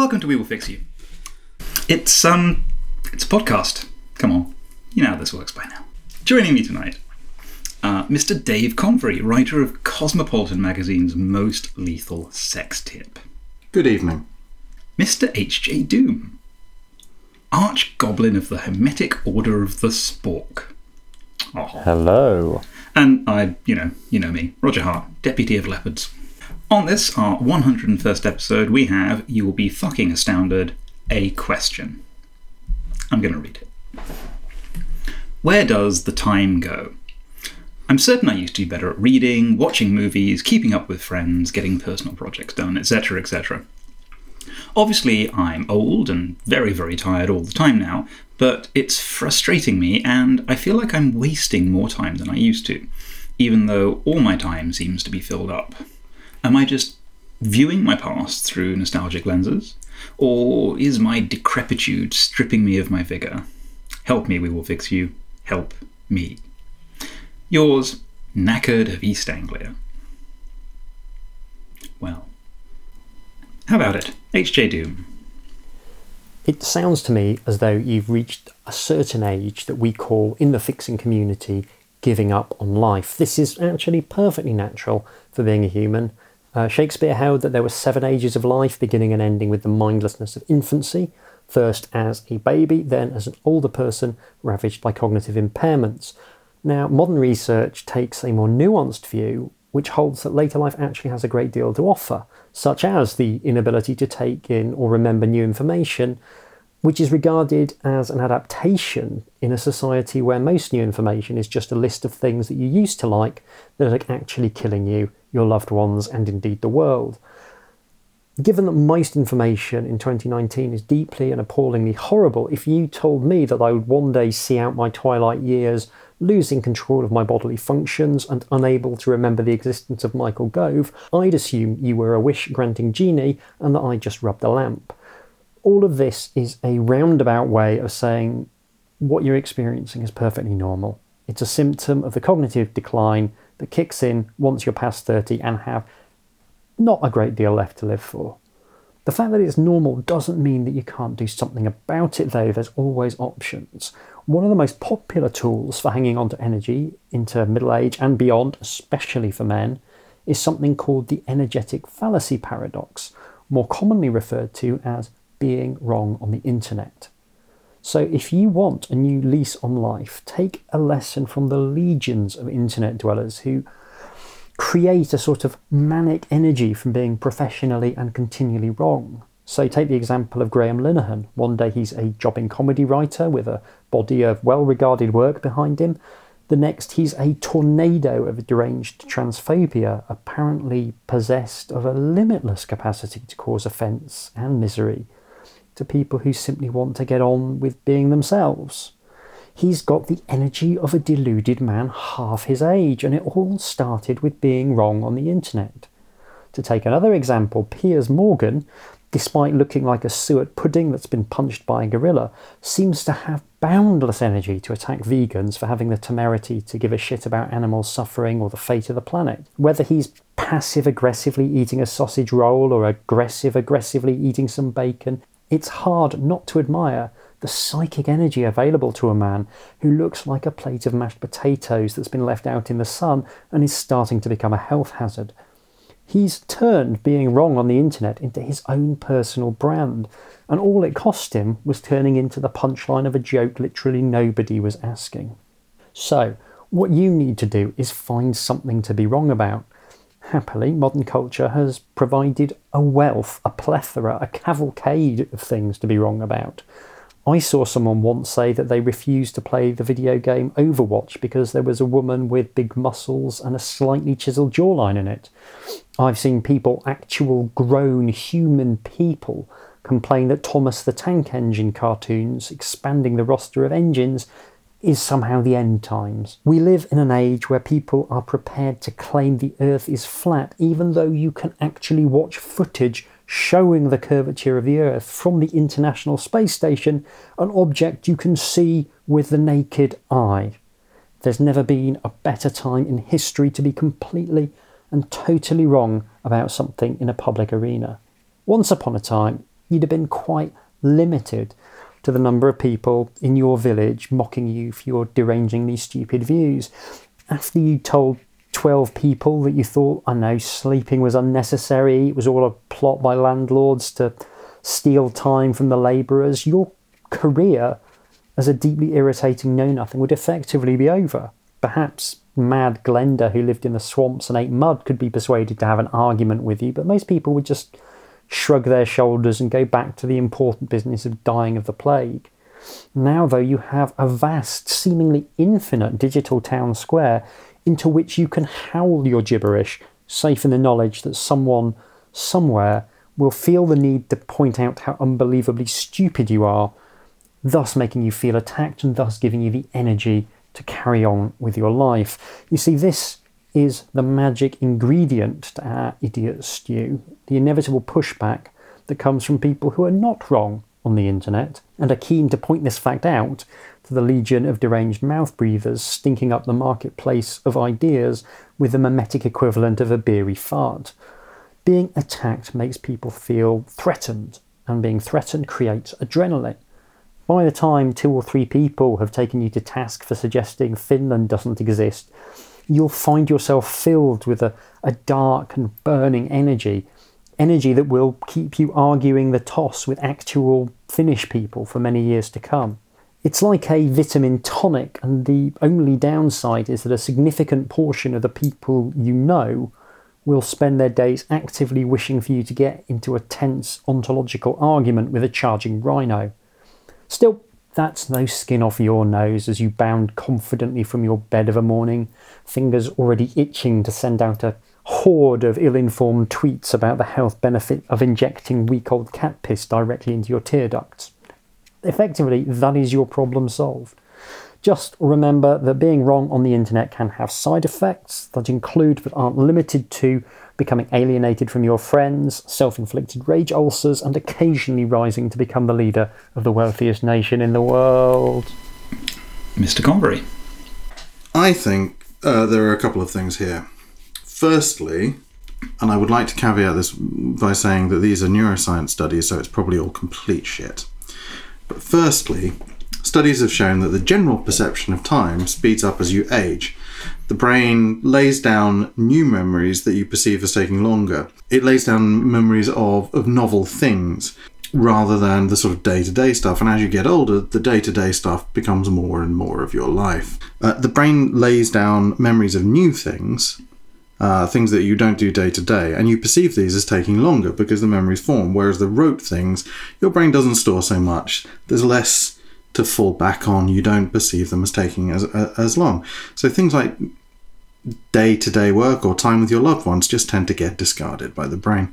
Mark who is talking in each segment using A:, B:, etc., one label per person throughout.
A: Welcome to We Will Fix You. It's um, it's a podcast. Come on, you know how this works by now. Joining me tonight, uh, Mr. Dave Convery, writer of Cosmopolitan magazine's most lethal sex tip.
B: Good evening.
A: Mr. H.J. Doom, Arch Goblin of the Hermetic Order of the Spork. Oh.
C: Hello.
A: And I, you know, you know me, Roger Hart, Deputy of Leopards. On this, our 101st episode, we have You Will Be Fucking Astounded, a question. I'm going to read it. Where does the time go? I'm certain I used to be better at reading, watching movies, keeping up with friends, getting personal projects done, etc., etc. Obviously, I'm old and very, very tired all the time now, but it's frustrating me and I feel like I'm wasting more time than I used to, even though all my time seems to be filled up. Am I just viewing my past through nostalgic lenses? Or is my decrepitude stripping me of my vigour? Help me, we will fix you. Help me. Yours, Knackered of East Anglia. Well, how about it? H.J. Doom.
C: It sounds to me as though you've reached a certain age that we call, in the fixing community, giving up on life. This is actually perfectly natural for being a human. Uh, Shakespeare held that there were seven ages of life, beginning and ending with the mindlessness of infancy, first as a baby, then as an older person ravaged by cognitive impairments. Now, modern research takes a more nuanced view, which holds that later life actually has a great deal to offer, such as the inability to take in or remember new information, which is regarded as an adaptation in a society where most new information is just a list of things that you used to like that are actually killing you, your loved ones, and indeed the world. Given that most information in 2019 is deeply and appallingly horrible, if you told me that I would one day see out my twilight years losing control of my bodily functions and unable to remember the existence of Michael Gove, I'd assume you were a wish granting genie and that I just rubbed a lamp. All of this is a roundabout way of saying what you're experiencing is perfectly normal. It's a symptom of the cognitive decline that kicks in once you're past 30 and have not a great deal left to live for. The fact that it's normal doesn't mean that you can't do something about it, though. There's always options. One of the most popular tools for hanging on to energy into middle age and beyond, especially for men, is something called the energetic fallacy paradox, more commonly referred to as being wrong on the internet. So, if you want a new lease on life, take a lesson from the legions of internet dwellers who create a sort of manic energy from being professionally and continually wrong. So, take the example of Graham Linehan. One day he's a jobbing comedy writer with a body of well regarded work behind him. The next, he's a tornado of deranged transphobia, apparently possessed of a limitless capacity to cause offence and misery to people who simply want to get on with being themselves. He's got the energy of a deluded man half his age, and it all started with being wrong on the internet. To take another example, Piers Morgan, despite looking like a suet pudding that's been punched by a gorilla, seems to have boundless energy to attack vegans for having the temerity to give a shit about animal suffering or the fate of the planet. Whether he's passive aggressively eating a sausage roll or aggressive aggressively eating some bacon, it's hard not to admire the psychic energy available to a man who looks like a plate of mashed potatoes that's been left out in the sun and is starting to become a health hazard. He's turned being wrong on the internet into his own personal brand, and all it cost him was turning into the punchline of a joke literally nobody was asking. So, what you need to do is find something to be wrong about. Happily, modern culture has provided a wealth, a plethora, a cavalcade of things to be wrong about. I saw someone once say that they refused to play the video game Overwatch because there was a woman with big muscles and a slightly chiseled jawline in it. I've seen people, actual grown human people, complain that Thomas the Tank Engine cartoons expanding the roster of engines is somehow the end times. We live in an age where people are prepared to claim the earth is flat, even though you can actually watch footage showing the curvature of the Earth from the International Space Station, an object you can see with the naked eye. There's never been a better time in history to be completely and totally wrong about something in a public arena. Once upon a time, you'd have been quite limited to the number of people in your village mocking you for your derangingly stupid views. After you told 12 people that you thought, I know, sleeping was unnecessary, it was all a plot by landlords to steal time from the labourers, your career as a deeply irritating know nothing would effectively be over. Perhaps mad Glenda, who lived in the swamps and ate mud, could be persuaded to have an argument with you, but most people would just shrug their shoulders and go back to the important business of dying of the plague. Now, though, you have a vast, seemingly infinite digital town square into which you can howl your gibberish, safe in the knowledge that someone, somewhere, will feel the need to point out how unbelievably stupid you are, thus making you feel attacked and thus giving you the energy to carry on with your life. You see, this is the magic ingredient to our idiot stew, the inevitable pushback that comes from people who are not wrong on the internet and are keen to point this fact out to the legion of deranged mouth breathers stinking up the marketplace of ideas with the mimetic equivalent of a beery fart. Being attacked makes people feel threatened, and being threatened creates adrenaline. By the time two or three people have taken you to task for suggesting Finland doesn't exist, you'll find yourself filled with a, a dark and burning energy, energy that will keep you arguing the toss with actual Finnish people for many years to come. It's like a vitamin tonic, and the only downside is that a significant portion of the people you know will spend their days actively wishing for you to get into a tense ontological argument with a charging rhino. Still, that's no skin off your nose as you bound confidently from your bed of a morning, fingers already itching to send out a horde of ill informed tweets about the health benefit of injecting week old cat piss directly into your tear ducts. Effectively, that is your problem solved. Just remember that being wrong on the internet can have side effects that include but aren't limited to becoming alienated from your friends, self inflicted rage ulcers, and occasionally rising to become the leader of the wealthiest nation in the world.
A: Mr. Convery.
D: I think uh, there are a couple of things here. Firstly, and I would like to caveat this by saying that these are neuroscience studies, so it's probably all complete shit. But firstly, studies have shown that the general perception of time speeds up as you age. The brain lays down new memories that you perceive as taking longer. It lays down memories of, of novel things rather than the sort of day to day stuff. And as you get older, the day to day stuff becomes more and more of your life. Uh, the brain lays down memories of new things. Uh, things that you don't do day to day, and you perceive these as taking longer because the memories form. Whereas the rote things, your brain doesn't store so much. There's less to fall back on. You don't perceive them as taking as as long. So things like day to day work or time with your loved ones just tend to get discarded by the brain.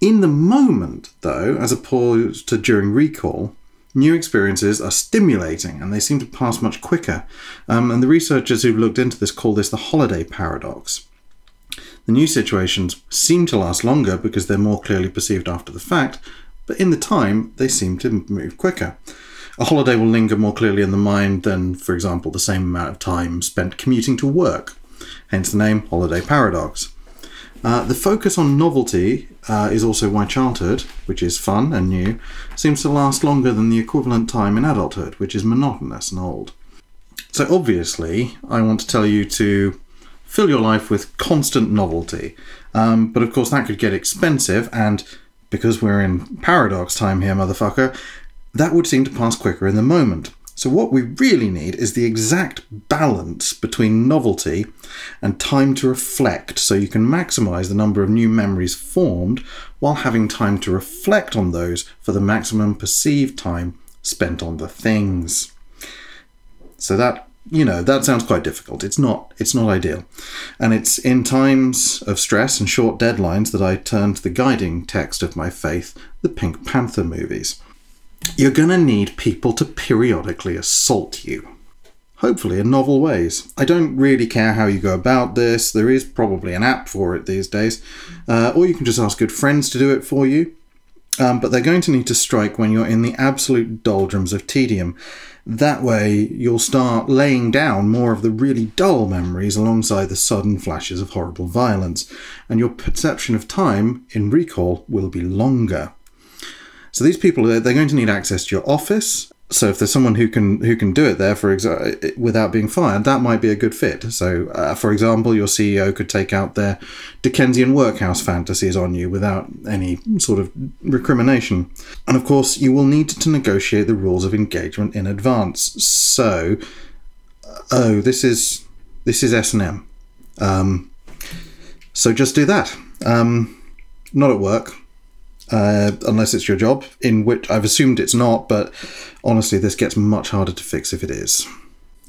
D: In the moment, though, as opposed to during recall, new experiences are stimulating and they seem to pass much quicker. Um, and the researchers who've looked into this call this the holiday paradox. The new situations seem to last longer because they're more clearly perceived after the fact, but in the time, they seem to move quicker. A holiday will linger more clearly in the mind than, for example, the same amount of time spent commuting to work hence the name Holiday Paradox. Uh, the focus on novelty uh, is also why childhood, which is fun and new, seems to last longer than the equivalent time in adulthood, which is monotonous and old. So, obviously, I want to tell you to fill your life with constant novelty. Um, but of course, that could get expensive, and because we're in paradox time here, motherfucker, that would seem to pass quicker in the moment. So, what we really need is the exact balance between novelty and time to reflect so you can maximize the number of new memories formed while having time to reflect on those for the maximum perceived time spent on the things. So, that you know that sounds quite difficult. It's not it's not ideal. And it's in times of stress and short deadlines that i turn to the guiding text of my faith the pink panther movies you're going to need people to periodically assault you. Hopefully, in novel ways. I don't really care how you go about this, there is probably an app for it these days, uh, or you can just ask good friends to do it for you. Um, but they're going to need to strike when you're in the absolute doldrums of tedium. That way, you'll start laying down more of the really dull memories alongside the sudden flashes of horrible violence, and your perception of time in recall will be longer. So these people they're going to need access to your office. So if there's someone who can who can do it there for exa- without being fired, that might be a good fit. So uh, for example, your CEO could take out their Dickensian workhouse fantasies on you without any sort of recrimination. And of course, you will need to negotiate the rules of engagement in advance. So, uh, oh, this is this is S and M. Um, so just do that. Um, not at work, uh, unless it's your job, in which I've assumed it's not, but honestly, this gets much harder to fix if it is.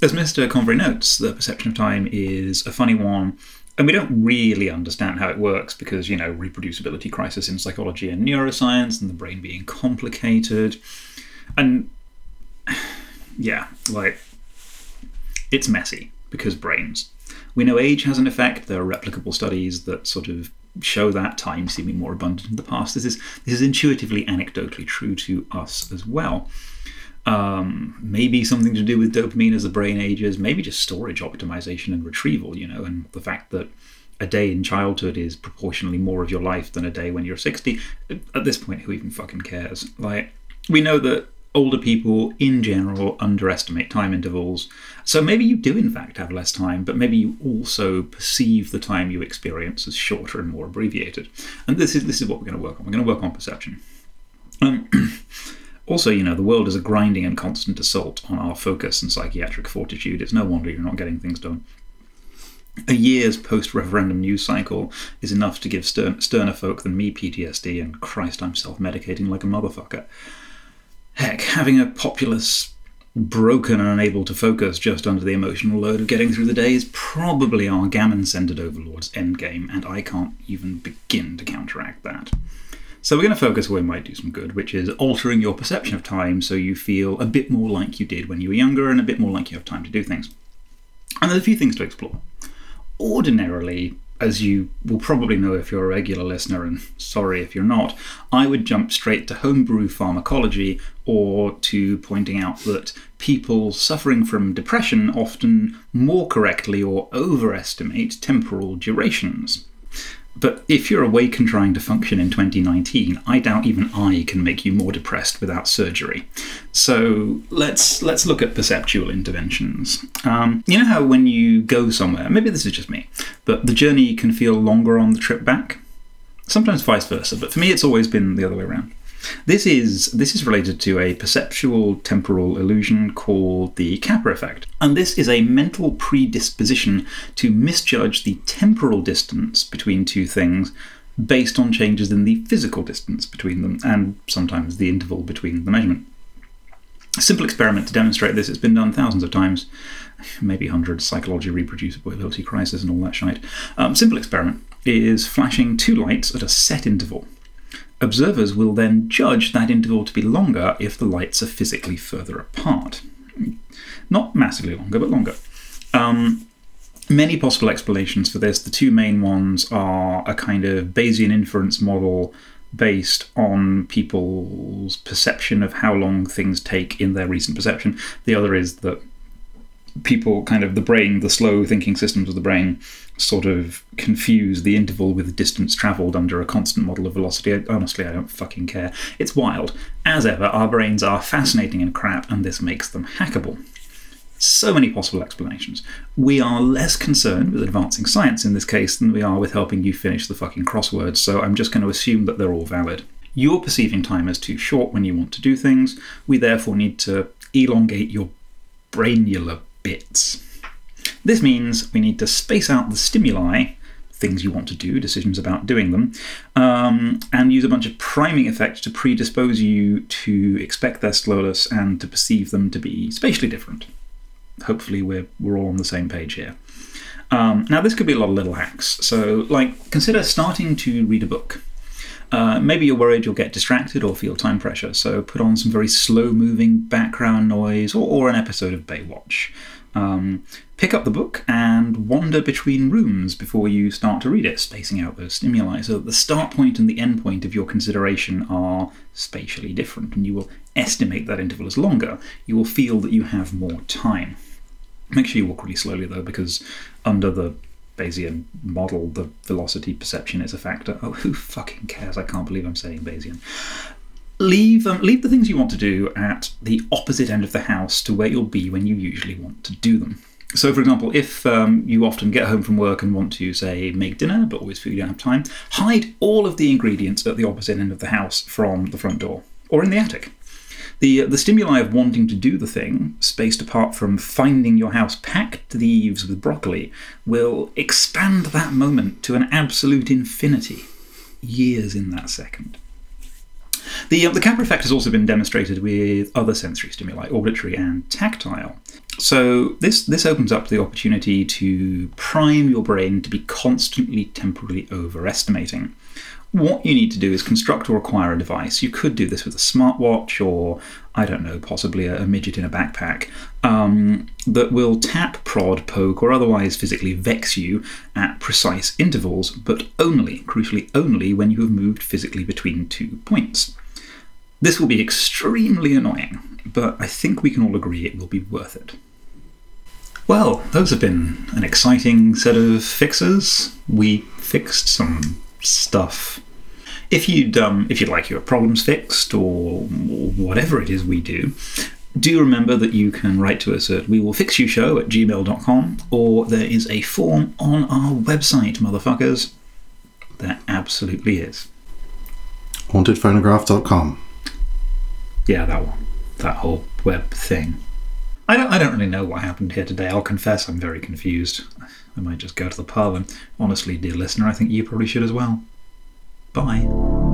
A: As Mr. Convery notes, the perception of time is a funny one, and we don't really understand how it works because, you know, reproducibility crisis in psychology and neuroscience, and the brain being complicated. And yeah, like, it's messy because brains. We know age has an effect. There are replicable studies that sort of show that time seeming more abundant in the past. This is this is intuitively anecdotally true to us as well. Um, maybe something to do with dopamine as the brain ages, maybe just storage optimization and retrieval, you know, and the fact that a day in childhood is proportionally more of your life than a day when you're 60. At this point, who even fucking cares? Like, we know that older people in general underestimate time intervals. So maybe you do, in fact, have less time, but maybe you also perceive the time you experience as shorter and more abbreviated. And this is, this is what we're going to work on. We're going to work on perception. Um, also, you know, the world is a grinding and constant assault on our focus and psychiatric fortitude. It's no wonder you're not getting things done. A year's post referendum news cycle is enough to give stern, sterner folk than me PTSD, and Christ, I'm self medicating like a motherfucker. Heck, having a populace broken and unable to focus just under the emotional load of getting through the day is probably our gammon centered overlord's endgame, and I can't even begin to counteract that. So, we're going to focus where we might do some good, which is altering your perception of time so you feel a bit more like you did when you were younger and a bit more like you have time to do things. And there's a few things to explore. Ordinarily, as you will probably know if you're a regular listener, and sorry if you're not, I would jump straight to homebrew pharmacology or to pointing out that people suffering from depression often more correctly or overestimate temporal durations. But if you're awake and trying to function in 2019, I doubt even I can make you more depressed without surgery. So let's let's look at perceptual interventions. Um, you know how when you go somewhere, maybe this is just me, but the journey can feel longer on the trip back. Sometimes vice versa, but for me, it's always been the other way around. This is this is related to a perceptual temporal illusion called the Kappa effect, and this is a mental predisposition to misjudge the temporal distance between two things based on changes in the physical distance between them and sometimes the interval between the measurement. A simple experiment to demonstrate this, it's been done thousands of times, maybe hundreds, psychology, reproducibility crisis, and all that shite. Um, simple experiment is flashing two lights at a set interval. Observers will then judge that interval to be longer if the lights are physically further apart. Not massively longer, but longer. Um, many possible explanations for this. The two main ones are a kind of Bayesian inference model based on people's perception of how long things take in their recent perception. The other is that people kind of the brain, the slow thinking systems of the brain, sort of confuse the interval with distance travelled under a constant model of velocity. Honestly, I don't fucking care. It's wild. As ever, our brains are fascinating and crap, and this makes them hackable. So many possible explanations. We are less concerned with advancing science in this case than we are with helping you finish the fucking crosswords, so I'm just going to assume that they're all valid. You're perceiving time as too short when you want to do things. We therefore need to elongate your brainular bits. This means we need to space out the stimuli, things you want to do, decisions about doing them, um, and use a bunch of priming effects to predispose you to expect their slowness and to perceive them to be spatially different. Hopefully, we're, we're all on the same page here. Um, now, this could be a lot of little hacks. So, like, consider starting to read a book. Uh, maybe you're worried you'll get distracted or feel time pressure, so put on some very slow moving background noise or, or an episode of Baywatch. Um, Pick up the book and wander between rooms before you start to read it, spacing out those stimuli so that the start point and the end point of your consideration are spatially different, and you will estimate that interval as longer. You will feel that you have more time. Make sure you walk really slowly though, because under the Bayesian model, the velocity perception is a factor. Oh, who fucking cares? I can't believe I'm saying Bayesian. Leave, um, leave the things you want to do at the opposite end of the house to where you'll be when you usually want to do them. So, for example, if um, you often get home from work and want to, say, make dinner, but always feel you don't have time, hide all of the ingredients at the opposite end of the house from the front door or in the attic. The, the stimuli of wanting to do the thing, spaced apart from finding your house packed to the eaves with broccoli, will expand that moment to an absolute infinity. Years in that second. The, uh, the Kappa effect has also been demonstrated with other sensory stimuli, auditory and tactile. So this this opens up the opportunity to prime your brain to be constantly temporally overestimating. What you need to do is construct or acquire a device. You could do this with a smartwatch or, I don't know, possibly a, a midget in a backpack um, that will tap, prod, poke, or otherwise physically vex you at precise intervals, but only, crucially, only when you have moved physically between two points. This will be extremely annoying, but I think we can all agree it will be worth it. Well, those have been an exciting set of fixes. We fixed some stuff. If you'd, um, if you'd like your problems fixed or, or whatever it is we do, do remember that you can write to us at we will fix you show at gmail.com or there is a form on our website, motherfuckers. There absolutely is.
D: Hauntedphonograph.com.
A: Yeah, that one. That whole web thing. I don't, I don't really know what happened here today. I'll confess I'm very confused. I might just go to the pub and honestly, dear listener, I think you probably should as well. Bye.